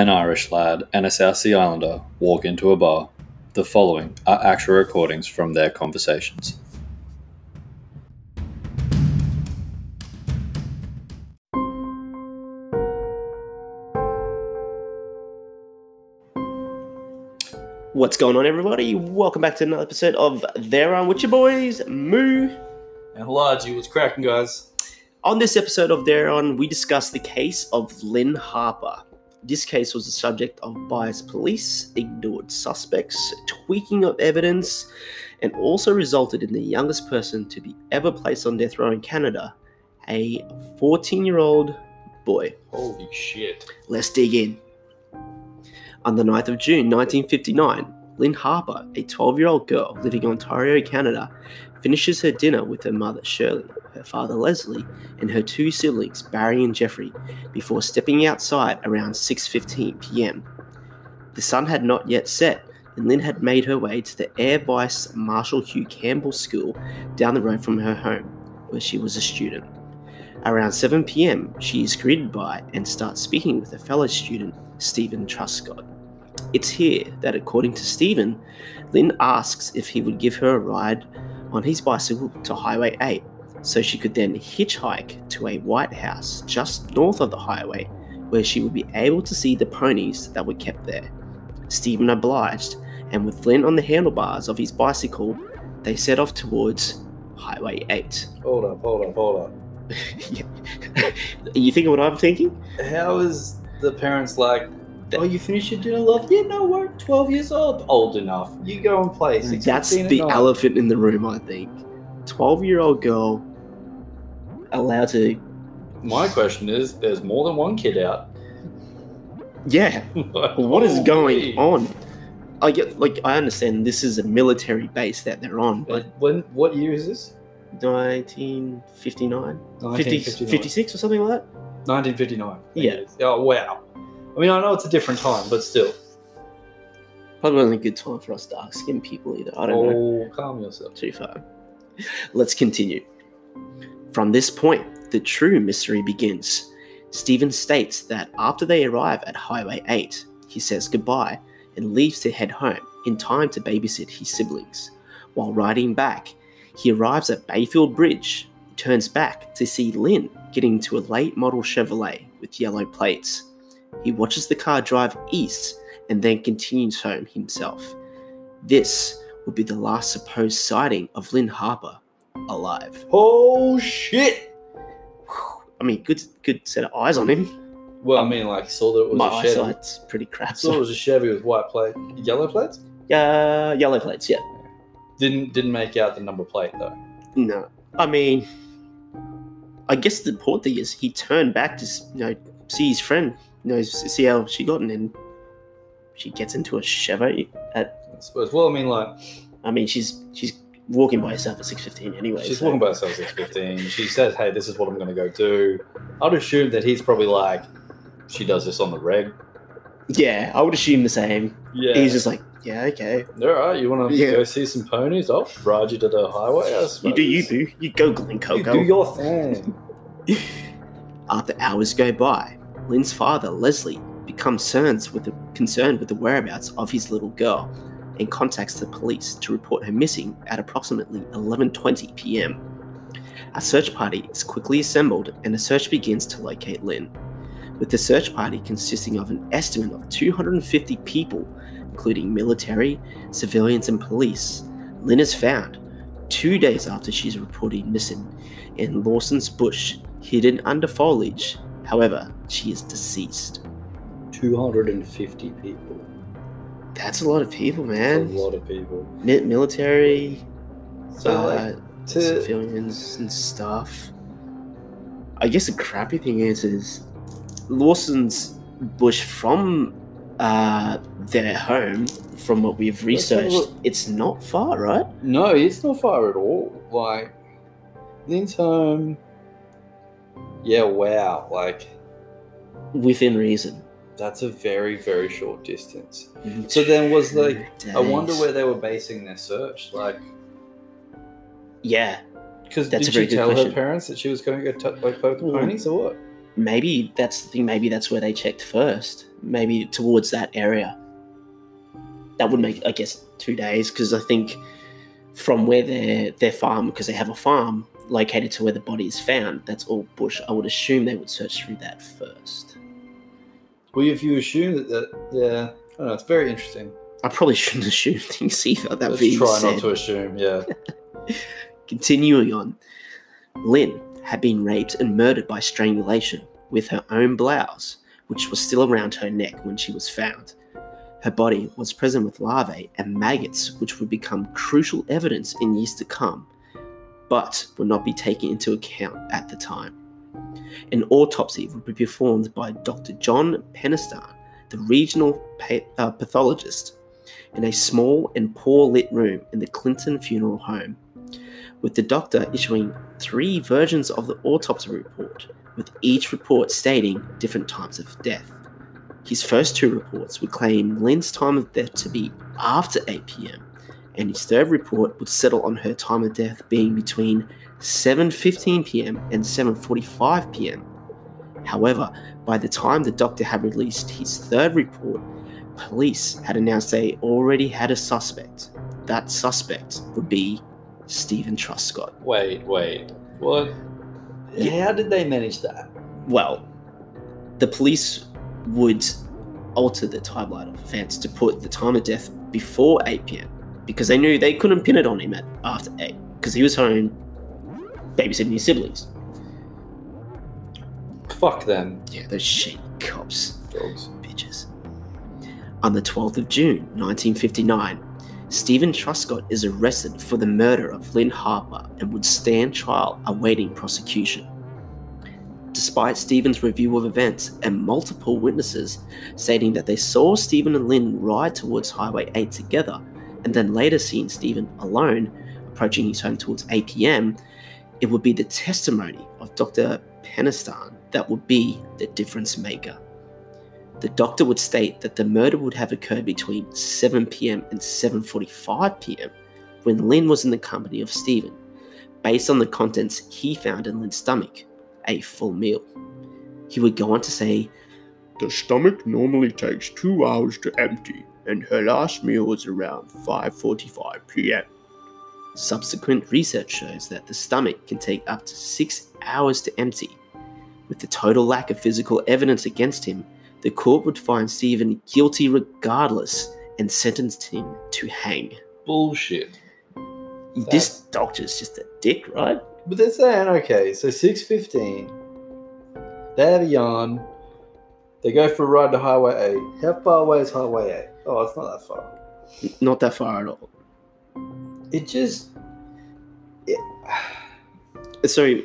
an Irish lad, and a South Sea Islander walk into a bar. The following are actual recordings from their conversations. What's going on, everybody? Welcome back to another episode of There On With Your Boys, Moo. And Halarji, what's cracking, guys? On this episode of There On, we discuss the case of Lynne Harper. This case was the subject of biased police, ignored suspects, tweaking of evidence, and also resulted in the youngest person to be ever placed on death row in Canada, a 14 year old boy. Holy shit. Let's dig in. On the 9th of June 1959, Lynne Harper, a 12 year old girl living in Ontario, Canada, finishes her dinner with her mother Shirley, her father Leslie, and her two siblings Barry and Jeffrey before stepping outside around 6:15 p.m. The sun had not yet set, and Lynne had made her way to the Air Vice Marshal Hugh Campbell School down the road from her home, where she was a student. Around 7 p.m., she is greeted by and starts speaking with a fellow student, Steven Truscott. It's here that, according to Steven, Lynne asks if he would give her a ride on his bicycle to Highway 8 so she could then hitchhike to a White House just north of the highway where she would be able to see the ponies that were kept there. Steven obliged, and with Lynne on the handlebars of his bicycle, they set off towards Highway 8. Hold up, hold up, hold up. you thinking what I'm thinking? How is the parents like, oh, you finished your dinner, love? Yeah, no, we're 12 years old. Old enough. You go and play. That's the elephant in the room, I think. 12 year old girl allowed to. My question is, there's more than one kid out. Yeah, what is going on? I get, like, I understand this is a military base that they're on, but But when, what year is this? 1959? 50, 56 or something like that? 1959. Yeah. Oh, wow. I mean, I know it's a different time, but still. Probably wasn't a good time for us dark skinned people either. I don't know. Oh, calm yourself. Too far. Let's continue. From this point, the true mystery begins. Steven states that after they arrive at Highway 8, he says goodbye and leaves to head home in time to babysit his siblings. While riding back, he arrives at Bayfield Bridge, turns back to see Lynne getting into a late model Chevrolet with yellow plates. He watches the car drive east and then continues home himself. This would be the last supposed sighting of Lynne Harper alive. Oh, shit. I mean, good good set of eyes on him. Well, I mean, like, saw that it was My a Chevy. eyesight's pretty crap. Saw it was a Chevy with white plate. Yellow plates? Uh, yellow plates, yeah. Didn't didn't make out the number plate though. No, I mean, I guess the important thing is he turned back to you know see his friend, you know, see how she got, and then she gets into a Chevy. At I suppose. Well, I mean, like I mean, she's she's walking by herself at six fifteen anyway. she's so- walking by herself at six fifteen. She says, "Hey, this is what I'm going to go do." I'd assume that he's probably like, she does this on the reg. Yeah, I would assume the same. Yeah. He's just like, yeah, okay, all right. You want to Yeah. go see some ponies? I'll ride you to the highway. You do you boo, you go Glen You do your thing. After hours go by, Lynne's father, Leslie, becomes concerned with, the, concerned with the whereabouts of his little girl and contacts the police to report her missing at approximately 11:20 p.m. A search party is quickly assembled and a search begins to locate Lynne. With the search party consisting of an estimate of 250 people, including military, civilians, and police, Lynne is found two days after she's reported missing in Lawson's Bush, hidden under foliage. However, she is deceased. Two hundred and fifty people. That's a lot of people, That's man. a lot of people. Mi- military, So uh, like, to civilians, and stuff. I guess the crappy thing is, is Lawson's Bush from uh, their home, from what we've Let's have a researched, it's not far, right? no, it's not far at all. Like, Lynne's home. Yeah, wow. Like, Within reason. that's a very, very short distance. Mm-hmm. So then was like, I wonder where they were basing their search. Like, Yeah, because That's did a very she good tell question. her parents that she was going to go t- like play with the ponies or what? maybe that's the thing. Maybe that's where they checked first. Maybe towards that area. That would make, I guess, two days because I think from where their their farm, because they have a farm located to where the body is found, that's all bush. I would assume they would search through that first. Well, if you assume that, that yeah, I don't know, it's very interesting. I probably shouldn't assume things either. That Let's being try said, not to assume. Yeah. Continuing on, Lynne had been raped and murdered by strangulation with her own blouse, which was still around her neck when she was found. Her body was present with larvae and maggots, which would become crucial evidence in years to come, but would not be taken into account at the time. An autopsy would be performed by Dr. John Penistan, the regional uh, pathologist, in a small and poor lit room in the Clinton Funeral Home with the doctor issuing three versions of the autopsy report, with each report stating different times of death. His first two reports would claim Lynne's time of death to be after 8 pm, and his third report would settle on her time of death being between 7:15 pm and 7:45 pm. However, by the time the doctor had released his third report, police had announced they already had a suspect. That suspect would be Steven Truscott. Wait, wait. What? Yeah. How did they manage that? Well, the police would alter the timeline of events to put the time of death before 8 pm because they knew they couldn't pin it on him at after 8 because he was home babysitting his siblings. Fuck them. Yeah, those shitty cops. Dogs. bitches. On the 12th of June, 1959, Steven Truscott is arrested for the murder of Lynne Harper and would stand trial awaiting prosecution. Despite Steven's review of events and multiple witnesses stating that they saw Steven and Lynne ride towards Highway 8 together and then later seeing Steven alone approaching his home towards 8 pm, it would be the testimony of Dr. Penistan that would be the difference maker. The doctor would state that the murder would have occurred between 7 pm and 7:45 pm when Lynne was in the company of Steven, based on the contents he found in Lynne's stomach, a full meal. He would go on to say, The stomach normally takes two hours to empty, and her last meal was around 5:45 p.m. Subsequent research shows that the stomach can take up to six hours to empty. With the total lack of physical evidence against him, the court would find Stephen guilty regardless and sentenced him to hang. Bullshit. This doctor's just a dick, right? But they're saying, okay, so 6.15, they have a yarn, they go for a ride to Highway 8. How far away is Highway 8? Oh, it's not that far. Not that far at all. It just... It, So,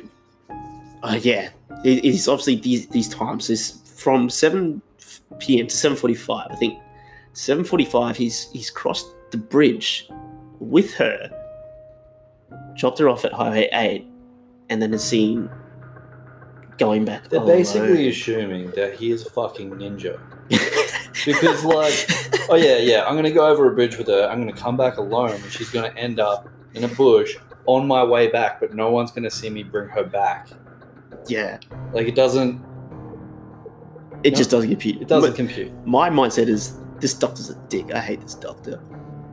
uh, yeah, it, it's obviously these these times is from seven p.m. to seven forty-five. I think seven forty-five. He's he's crossed the bridge with her, dropped her off at Highway Eight, and then is seen going back. they're alone. basically assuming that he is a fucking ninja. Because, like, oh yeah, yeah, I'm gonna go over a bridge with her. I'm gonna come back alone, and she's gonna end up in a bush on my way back, but no one's gonna see me bring her back. yeah, Like, it doesn't. it No, just doesn't compute. It doesn't But compute. my mindset is this doctor's a dick. I hate this doctor.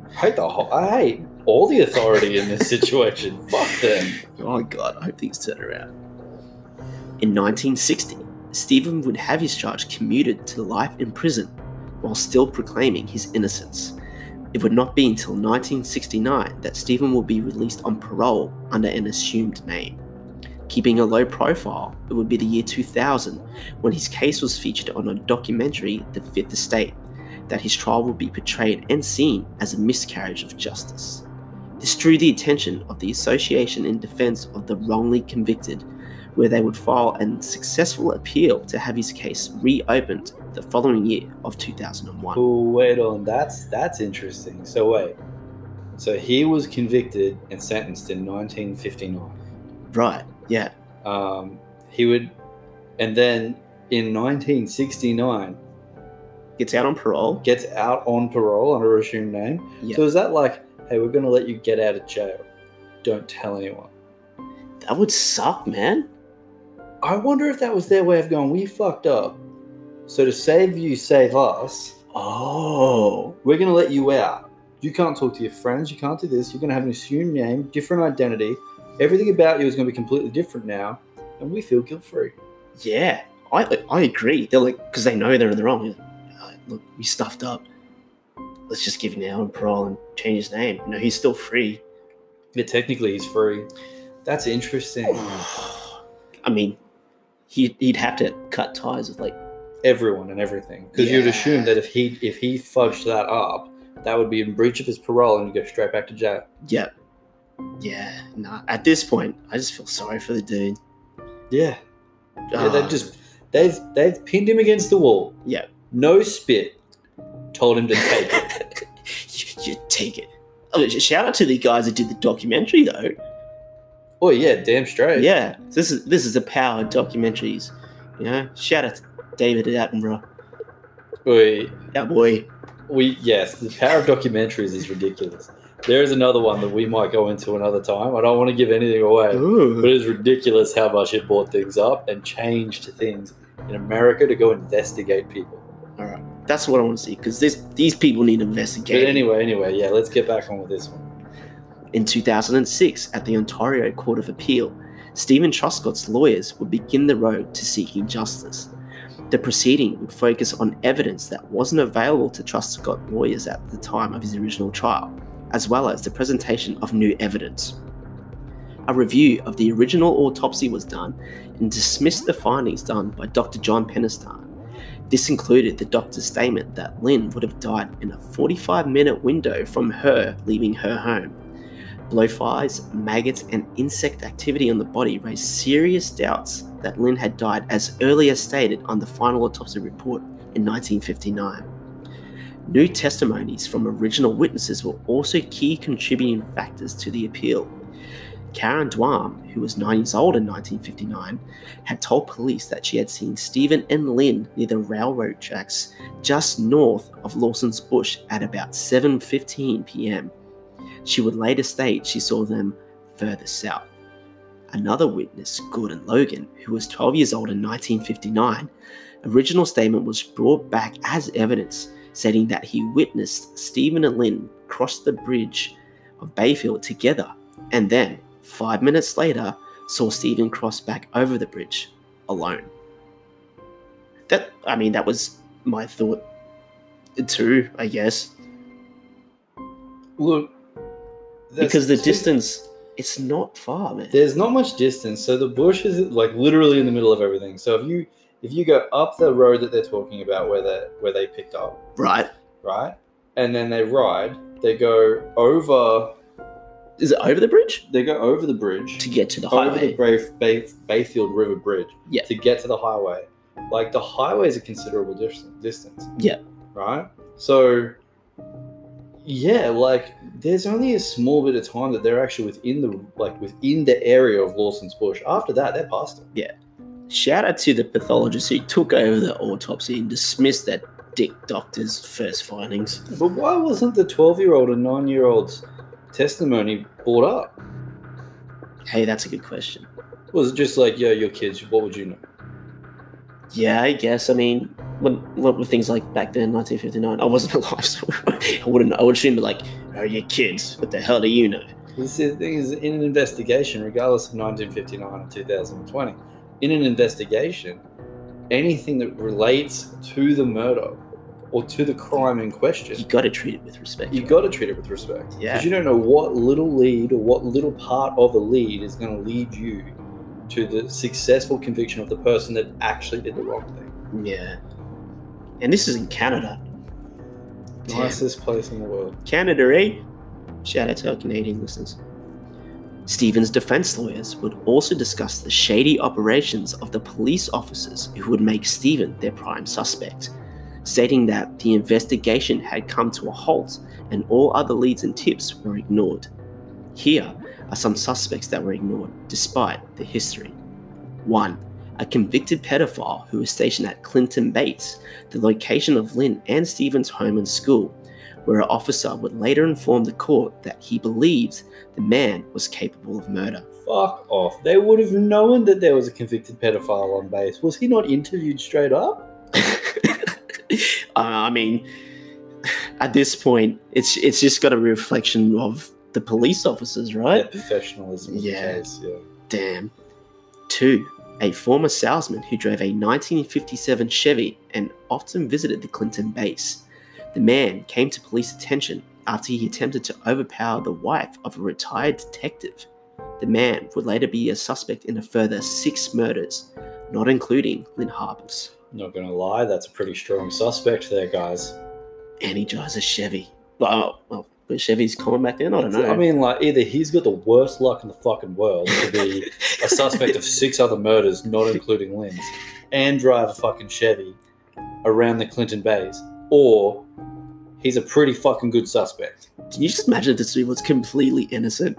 I hate the whole. I hate all the authority in this situation. Fuck them. Oh god, I hope things turn around. In 1960, Steven would have his charge commuted to life in prison while still proclaiming his innocence. It would not be until 1969 that Steven would be released on parole under an assumed name. Keeping a low profile, it would be the year 2000 when his case was featured on a documentary, The Fifth Estate, that his trial would be portrayed and seen as a miscarriage of justice. This drew the attention of the Association in Defense of the Wrongly Convicted, where they would file a successful appeal to have his case reopened the following year of 2001. Oh, wait on. That's that's interesting. So wait. So he was convicted and sentenced in 1959. Right, yeah. Um, he would, and then in 1969 Gets out on parole. gets out on parole under a assumed name. Yeah. So is that like, hey, we're gonna let you get out of jail? Don't tell anyone. That would suck, man. I wonder if that was their way of going, we fucked up. So to save you, save us, Oh, we're going to let you out. You can't talk to your friends. You can't do this. You're going to have an assumed name, different identity. Everything about you is going to be completely different now. And we feel guilt free. yeah. I I agree. They're like because they know they're in the wrong. They're like, "Uh, look, we stuffed up. Let's just give him out on parole and change his name. You know, he's still free. Yeah, technically, he's free. That's interesting. I mean, he'd, he'd have to cut ties with like Everyone and everything. Because you'd assume that if he if he fudged that up, that would be in breach of his parole and you go straight back to jail. yeah, yeah. Nah, at this point, I just feel sorry for the dude. Yeah. Yeah, Ah, they've just they've they've pinned him against the wall. yeah. No spit. Told him to take it. you, you take it. Oh, shout out to the guys that did the documentary though. Oh yeah, damn straight. Yeah, this is this is the power of documentaries. You know, shout out to David Attenborough. We, That boy. we yes, the power of documentaries is ridiculous. There is another one that we might go into another time. I don't want to give anything away. But it is ridiculous how much it brought things up and changed things in America to go investigate people. All right, that's what I want to see because these people need But investigating. anyway, anyway, yeah, let's get back on with this one. In 2006, at the Ontario Court of Appeal, Steven Truscott's lawyers would begin the road to seeking justice. The proceeding would focus on evidence that wasn't available to Truscott lawyers at the time of his original trial, as well as the presentation of new evidence. A review of the original autopsy was done and dismissed the findings done by Dr. John Penistan. This included the doctor's statement that Lynne would have died in a 45 minute window from her leaving her home. Blowflies, maggots, and insect activity on the body raised serious doubts that Lynne had died as earlier stated on the final autopsy report in 1959. New testimonies from original witnesses were also key contributing factors to the appeal. Karen Daum, who was 9 years old in 1959, had told police that she had seen Steven and Lynne near the railroad tracks just north of Lawson's Bush at about 7:15 p.m. She would later state she saw them further south. Another witness, Gordon Logan, who was 12 years old in 1959, original statement was brought back as evidence, stating that he witnessed Steven and Lynne cross the bridge of Bayfield together, and then, five minutes later, saw Steven cross back over the bridge alone. That, I mean, that was my thought too, I guess, Look, because the distance, it's not far, man. There's not much distance, so the bush is like literally in the middle of everything. So if you if you go up the road that they're talking about where they where they picked up, Right? right, and then they ride, they go over Is it over the bridge they go over the bridge to get to the over highway? the Bay, Bay, Bayfield River Bridge Yeah. to get to the highway. Like the highway is a considerable dis- distance. Yeah. Right. So yeah, like there's only a small bit of time that they're actually within the like within the area of Lawson's Bush. After that, they're past it. Yeah. Shout out to the pathologist who took over the autopsy and dismissed that dick doctor's first findings. But why wasn't the 12 year old and 9 year old's testimony brought up? Hey, that's a good question. Was it just like, yo, your kids, what would you know? Yeah, I guess. I mean, when what were things like back then, 1959? I wasn't alive, so I wouldn't. I would assume like, oh, your kids. What the hell do you know? This is the thing is, in an investigation, regardless of 1959 or 2020, in an investigation, anything that relates to the murder or to the crime in question, You got to treat it with respect. you got to treat it with respect. Yeah. Because you don't know what little lead or what little part of a lead is going to lead you to the successful conviction of the person that actually did the wrong thing. yeah. And this is in Canada. Damn. Nicest place in the world. Canada, eh? Shout out to our Canadian listeners. Steven's defense lawyers would also discuss the shady operations of the police officers who would make Steven their prime suspect, stating that the investigation had come to a halt and all other leads and tips were ignored. Here are some suspects that were ignored despite the history. 1. A convicted pedophile who was stationed at Clinton Bates, the location of Lynne and Steven's home and school, where an officer would later inform the court that he believes the man was capable of murder. Fuck off. They would have known that there was a convicted pedophile on base. Was he not interviewed straight up? uh, I mean, at this point, it's it's just got a reflection of the police officers, right? Yeah, professionalism. Yeah. case, yeah. Damn. Two, a former salesman who drove a 1957 Chevy and often visited the Clinton base. The man came to police attention after he attempted to overpower the wife of a retired detective. The man would later be a suspect in a further six murders, not including Lynne Harper's. Not gonna lie, that's a pretty strong suspect there, guys. And he drives a Chevy. Oh, well, well, but Chevy's coming back in. I don't know. I mean, like, either he's got the worst luck in the fucking world to be a suspect of six other murders, not including Lynne's, and drive a fucking Chevy around the Clinton Bays, or he's a pretty fucking good suspect. Can you just imagine if this dude was completely innocent?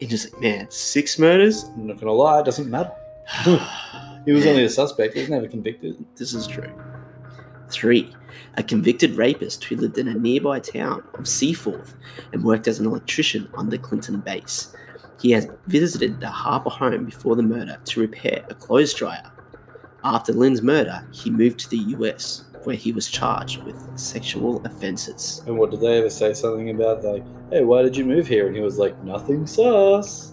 And just like, man, six murders? I'm not gonna lie, it doesn't matter. He was only a suspect, he was never convicted. This is true. Three, a convicted rapist who lived in a nearby town of Seaforth and worked as an electrician on the Clinton base. He has visited the Harper home before the murder to repair a clothes dryer. After Lynne's murder, he moved to the US, where he was charged with sexual offenses. And what did they ever say something about, like, hey, why did you move here? And he was like, nothing sus.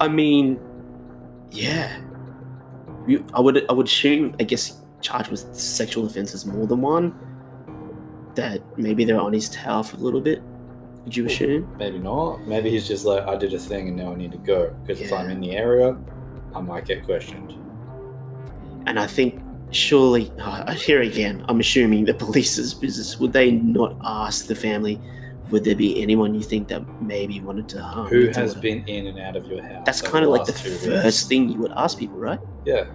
I mean, yeah. You, I would I would assume I guess charged with sexual offences more than one. That maybe they're on his tail for a little bit. Would you assume? Maybe not. Maybe he's just like, I did a thing and now I need to go. Because if I'm in the area, I might get questioned. And I think surely uh, here again, I'm assuming the police's business. Would they not ask the family? Would there be anyone you think that maybe wanted to harm? Who has daughter? been in and out of your house? That's kind of like the last two weeks? first thing you would ask people, right? Yeah.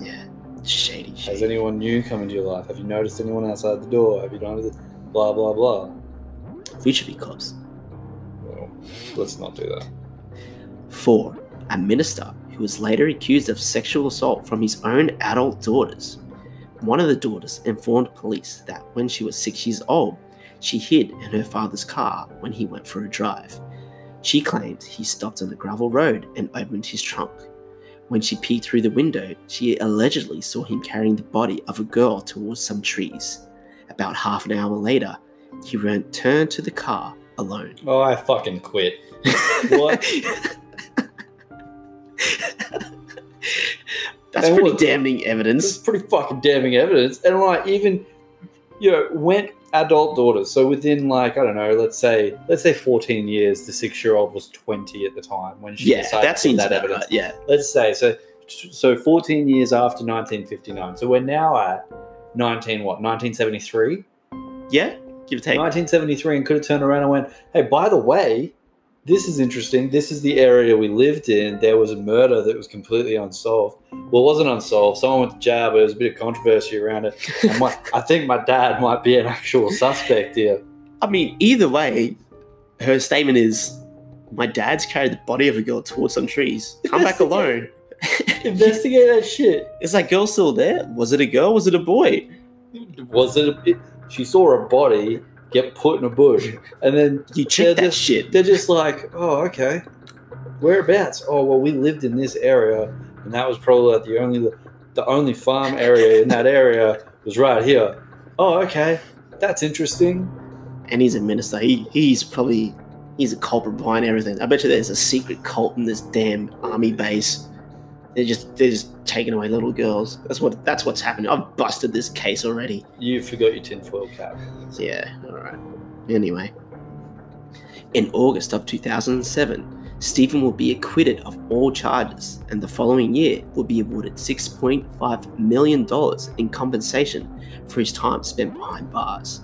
Yeah. Shady. Has anyone new come into your life? Have you noticed anyone outside the door? Have you noticed blah blah blah? We should be cops. Well, let's not do that. 4. A minister who was later accused of sexual assault from his own adult daughters. One of the daughters informed police that when she was six years old, she hid in her father's car when he went for a drive. She claimed he stopped on the gravel road and opened his trunk. When she peeked through the window, she allegedly saw him carrying the body of a girl towards some trees. About half an hour later, he returned to the car alone. Oh, I fucking quit. What? That's And pretty what- damning evidence. pretty fucking damning evidence. And like even you know, went adult daughters. So within like, I don't know, let's say let's say fourteen years, the six year old was twenty at the time when she Yeah, decided that seems that evidence. right. Yeah, Let's say so so fourteen years after nineteen fifty nine. So we're now at nineteen what, nineteen seventy three? yeah, give or take. 1973 and could have turned around and went, hey, by the way, this is interesting. This is the area we lived in. There was a murder that was completely unsolved. Well, it wasn't unsolved. Someone went to jail, but there was a bit of controversy around it. My, I think my dad might be an actual suspect here. I mean, either way, her statement is, "My dad's carried the body of a girl towards some trees. Come back alone." Investigate that shit. Is that girl still there? Was it a girl? Was it a boy? Was it, a, it? She saw a body get put in a bush, and then You check that just- shit. they're just like, oh, okay. Whereabouts? Oh, well, we lived in this area, and that was probably like the only the only farm area in that area was right here. Oh, okay, that's interesting. And he's a minister. He he's probably he's a culprit behind everything. I bet you there's a secret cult in this damn army base. They're just they're just taking away little girls. That's what that's what's happening. I've busted this case already. You forgot your tinfoil cap. Yeah, alright. Anyway. In August of 2007, Steven will be acquitted of all charges and the following year will be awarded $6.5 million in compensation for his time spent behind bars.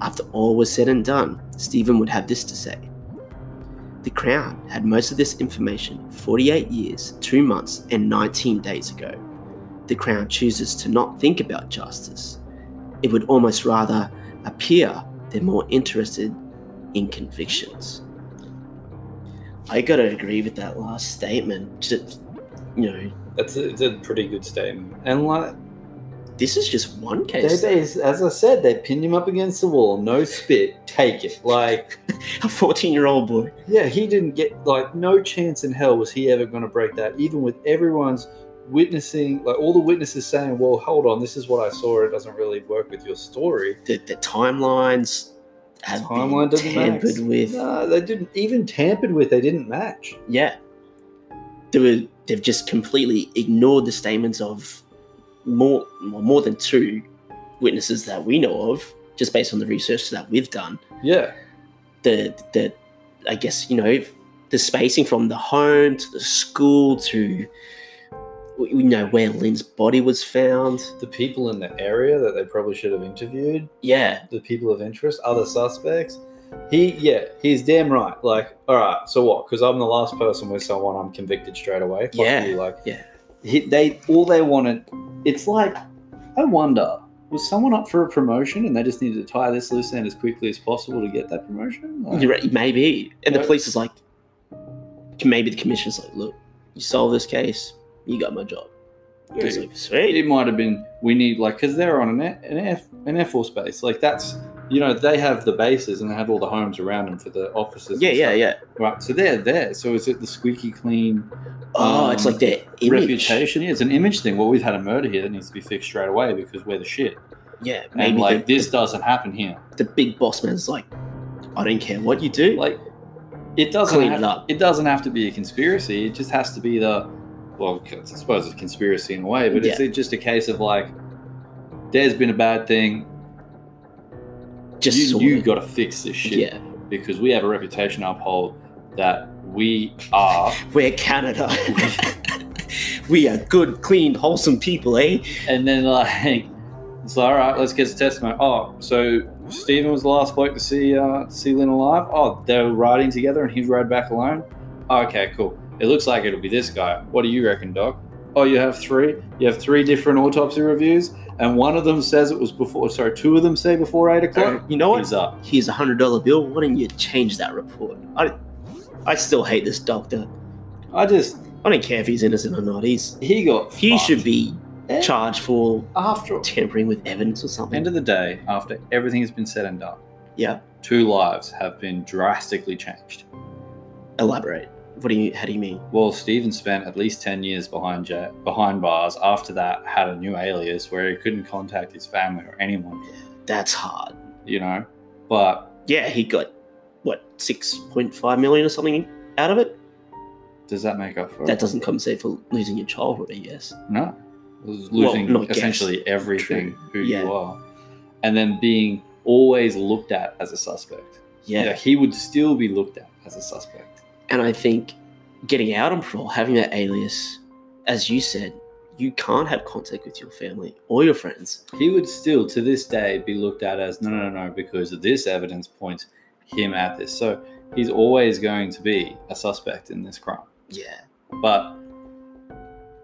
After all was said and done, Steven would have this to say. The Crown had most of this information 48 years, 2 months, and 19 days ago. The Crown chooses to not think about justice. It would almost rather appear they're more interested in convictions. I gotta agree with that last statement. Just, you know, That's a, it's a pretty good statement. And like, this is just one case. they, as I said, they pinned him up against the wall. No spit, take it. Like, A 14 year old boy. yeah, he didn't get like no chance in hell was he ever going to break that. Even with everyone's witnessing, like all the witnesses saying, "Well, hold on, this is what I saw. It doesn't really work with your story." The, the timelines have Timeline been tampered match. with. No, they didn't even tampered with. They didn't match. Yeah. They were, they've just completely ignored the statements of more, well, more than two witnesses that we know of, just based on the research that we've done. Yeah, The, the I guess, you know, the spacing from the home to the school to, we we know where Lynne's body was found. the people in the area that they probably should have interviewed, Yeah. the people of interest, other suspects. He, yeah, he's damn right. Like, all right, so what? Because I'm the last person with someone I'm convicted straight away. Fuck Yeah, you, like, yeah. He, they all they wanted. It's like, I wonder, was someone up for a promotion and they just needed to tie this loose end as quickly as possible to get that promotion? Like, right, maybe. And the police is like, maybe the commissioner's like, look, you solve this case, you got my job. like, sweet. it might have been we need like because they're on an, Air- an air an air force base like that's you know they have the bases and they have all the homes around them for the offices. Yeah, yeah, yeah. right so they're there so is it the squeaky clean Oh, it's um, like their image. reputation yeah it's an image thing well we've had a murder here that needs to be fixed straight away because we're the shit Yeah, and like the, this doesn't happen here the big boss man's like, I don't care what you do. like it doesn't Clean have, it up. it doesn't have to be a conspiracy it just has to be the well I suppose it's a conspiracy in a way but it's just a case of like there's been a bad thing just you, you got to fix this shit. Yeah. because we have a reputation to uphold that we are We're Canada. we are good, clean, wholesome people, eh? and then like it's like all right let's get the testimony oh so Steven was the last bloke to see uh see Lynne alive? Oh they were riding together and he rode back alone? Oh, okay cool. It looks like it'll be this guy. What do you reckon doc oh you have three? You have three different autopsy reviews and one of them says it was before sorry two of them say before eight o'clock you know what? he's up Here's a hundred dollar bill. Why don't you change that report? I, I still hate this doctor. I just I don't care if he's innocent or not. He's he got he fucked. should be Eh, charged for after tampering with evidence or something. end of the day, after everything has been said and done, yeah. two lives have been drastically changed. Elaborate. What do you? How do you mean? Well, Steven spent at least ten years behind ja- behind bars. After that, had a new alias where he couldn't contact his family or anyone. That's hard. You know, but Yeah, he got what six point five million or something out of it. does that make up for That it? doesn't compensate for losing your childhood, I guess. No, was Well, losing guess. essentially everything who Yeah. you are, and then being always looked at as a suspect. Yeah. he would still be looked at as a suspect. And I think getting out on parole, having that alias, as you said, you can't have contact with your family or your friends. he would still to this day be looked at as no no no no because of this evidence points him at this so he's always going to be a suspect in this crime Yeah. but the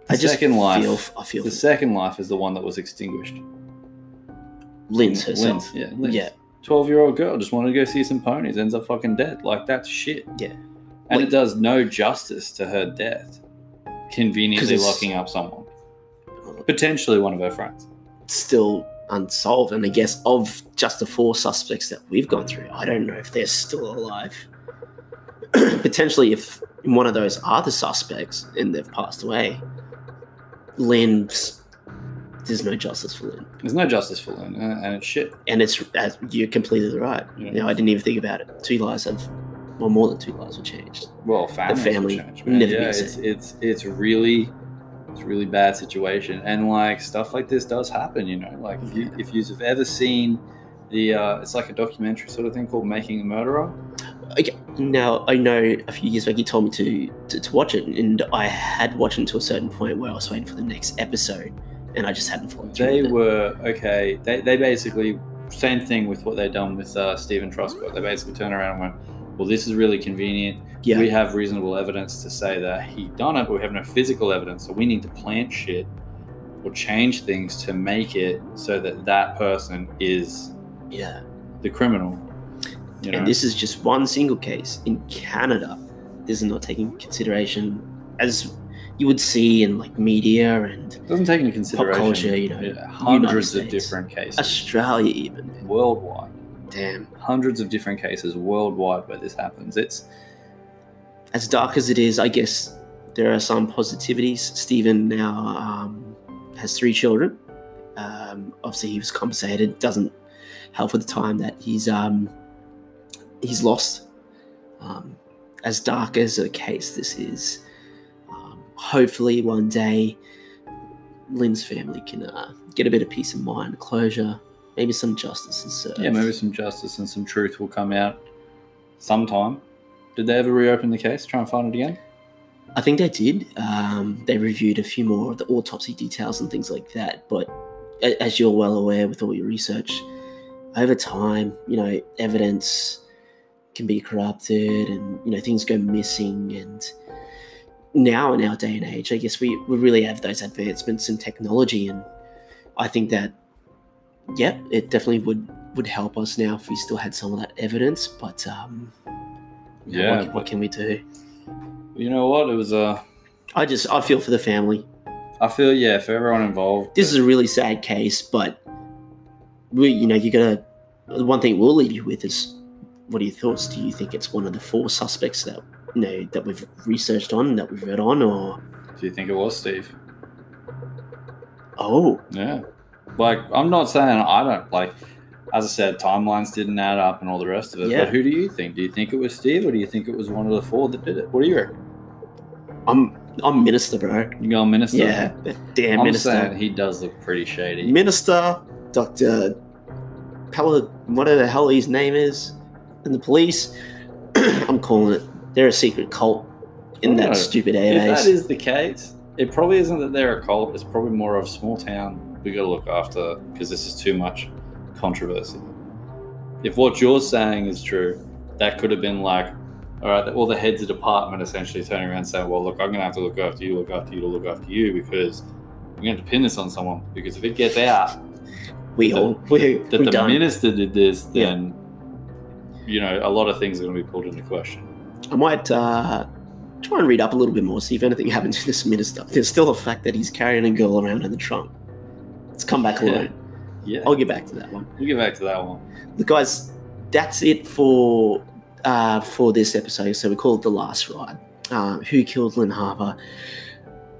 I just second life feel I feel the second life is the one that was extinguished Lynne's herself. Yeah Lynne's. Yeah. 12 year old girl just wanted to go see some ponies ends up fucking dead like that's shit Yeah. And it does no justice to her death. conveniently locking up someone potentially one of her friends Still unsolved, and I guess of just the four suspects that we've gone through, I don't know if they're still alive. Potentially, if one of those are the suspects and they've passed away, Lynne's there's no justice for Lynne. there's no justice for Lynne uh, and it's shit And it's as you're completely right. Yeah. You know, I didn't even think about it. Two lives have, well, more than two lives have changed. well will family change, man. never yeah it's it's it's really it's a really bad situation and like stuff like this does happen you know like if you if you've ever seen the uh it's like a documentary sort of thing called making a murderer Okay, now I know a few years back you told me to, to to watch it, and I had watched it to a certain point where I was waiting for the next episode, and I just hadn't followed through. they were okay they, they basically same thing with what they've done with uh, Steven Truscott they basically turned around and went well this is really convenient yeah, we have reasonable evidence to say that he done it but we have no physical evidence so we need to plant shit or change things to make it so that that person is yeah. the criminal. You know? And this is just one single case in Canada. This is not taking consideration as you would see in like media and It doesn't take into consideration pop culture, you know, yeah, hundreds of different cases Australia even. worldwide. Damn. Hundreds of different cases worldwide where this happens. It's As dark as it is, I guess there are some positivities. Steven now um, has three children. Um, obviously, he was compensated. Doesn't help with the time that he's um, he's lost. Um, as dark as a case this is, um, hopefully one day Lynne's family can uh, get a bit of peace of mind, closure, maybe some justice is served. yeah, maybe some justice and some truth will come out sometime. Did they ever reopen the case? Try and find it again? I think they did. Um, they reviewed a few more of the autopsy details and things like that. But as you're well aware with all your research, over time, you know, evidence can be corrupted and, you know, things go missing. And now in our day and age, I guess we, we really have those advancements in technology. And I think that, yeah, it definitely would, would help us now if we still had some of that evidence. But, um, Yeah, what, what can we do? You know what? It was Uh, I just, I feel for the family. I feel yeah for everyone involved. this is a really sad case, but we, you know, you gotta. The one thing we'll leave you with is, what are your thoughts? Do you think it's one of the four suspects that you know that we've researched on, that we've read on, or Do you think it was Steve? oh, Yeah. Like I'm not saying I don't like. As I said, timelines didn't add up and all the rest of it. Yeah. But who do you think? Do you think it was Steve, or do you think it was one of the four that did it? What do you reckon? I'm I'm minister, bro. You go minister. Yeah, damn I'm minister, saying he does look pretty shady. minister, Doctor Pella, whatever the hell his name is, and the police. I'm calling it. They're a secret cult in that stupid If that is the case, it probably isn't that they're a cult. It's probably more of a small town. We got to look after because this is too much controversy. If what you're saying is true, that could have been like, all right, all the heads of department essentially turning around saying, well, look, I'm going to have to look after you, look after you, to look after you because we're going to have to pin this on someone. Because if it gets out we all we that we the done. minister did this, Yeah. then you know a lot of things are going to be pulled into question. I might uh, try and read up a little bit more, see if anything happens to this minister. There's still the fact that he's carrying a girl around in the trunk. Let's come back alone. Yeah, I'll get back to that one. we'll get back to that one. Look, guys, that's it for uh, for this episode. So we call it the last ride. Uh, Who killed Lynne Harper?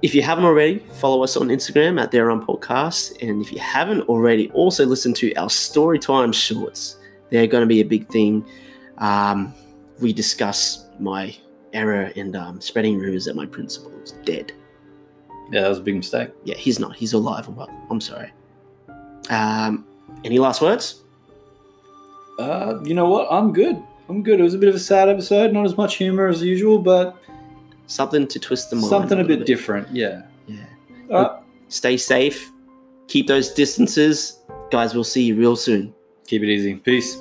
If you haven't already, follow us on Instagram at There On Podcast, and if you haven't already, also listen to our story time shorts. They're going to be a big thing. Um, we discuss my error in um, spreading rumors that my principal is dead. Yeah, that was a big mistake. Yeah, he's not. He's alive and well. I'm sorry. Um, any last words? Uh, you know what? I'm good. I'm good. It was a bit of a sad episode, not as much humor as usual, but Something to twist the mind. something a little bit different. Yeah. Yeah. Right. Stay safe. Keep those distances. Guys, we'll see you real soon. Keep it easy. Peace.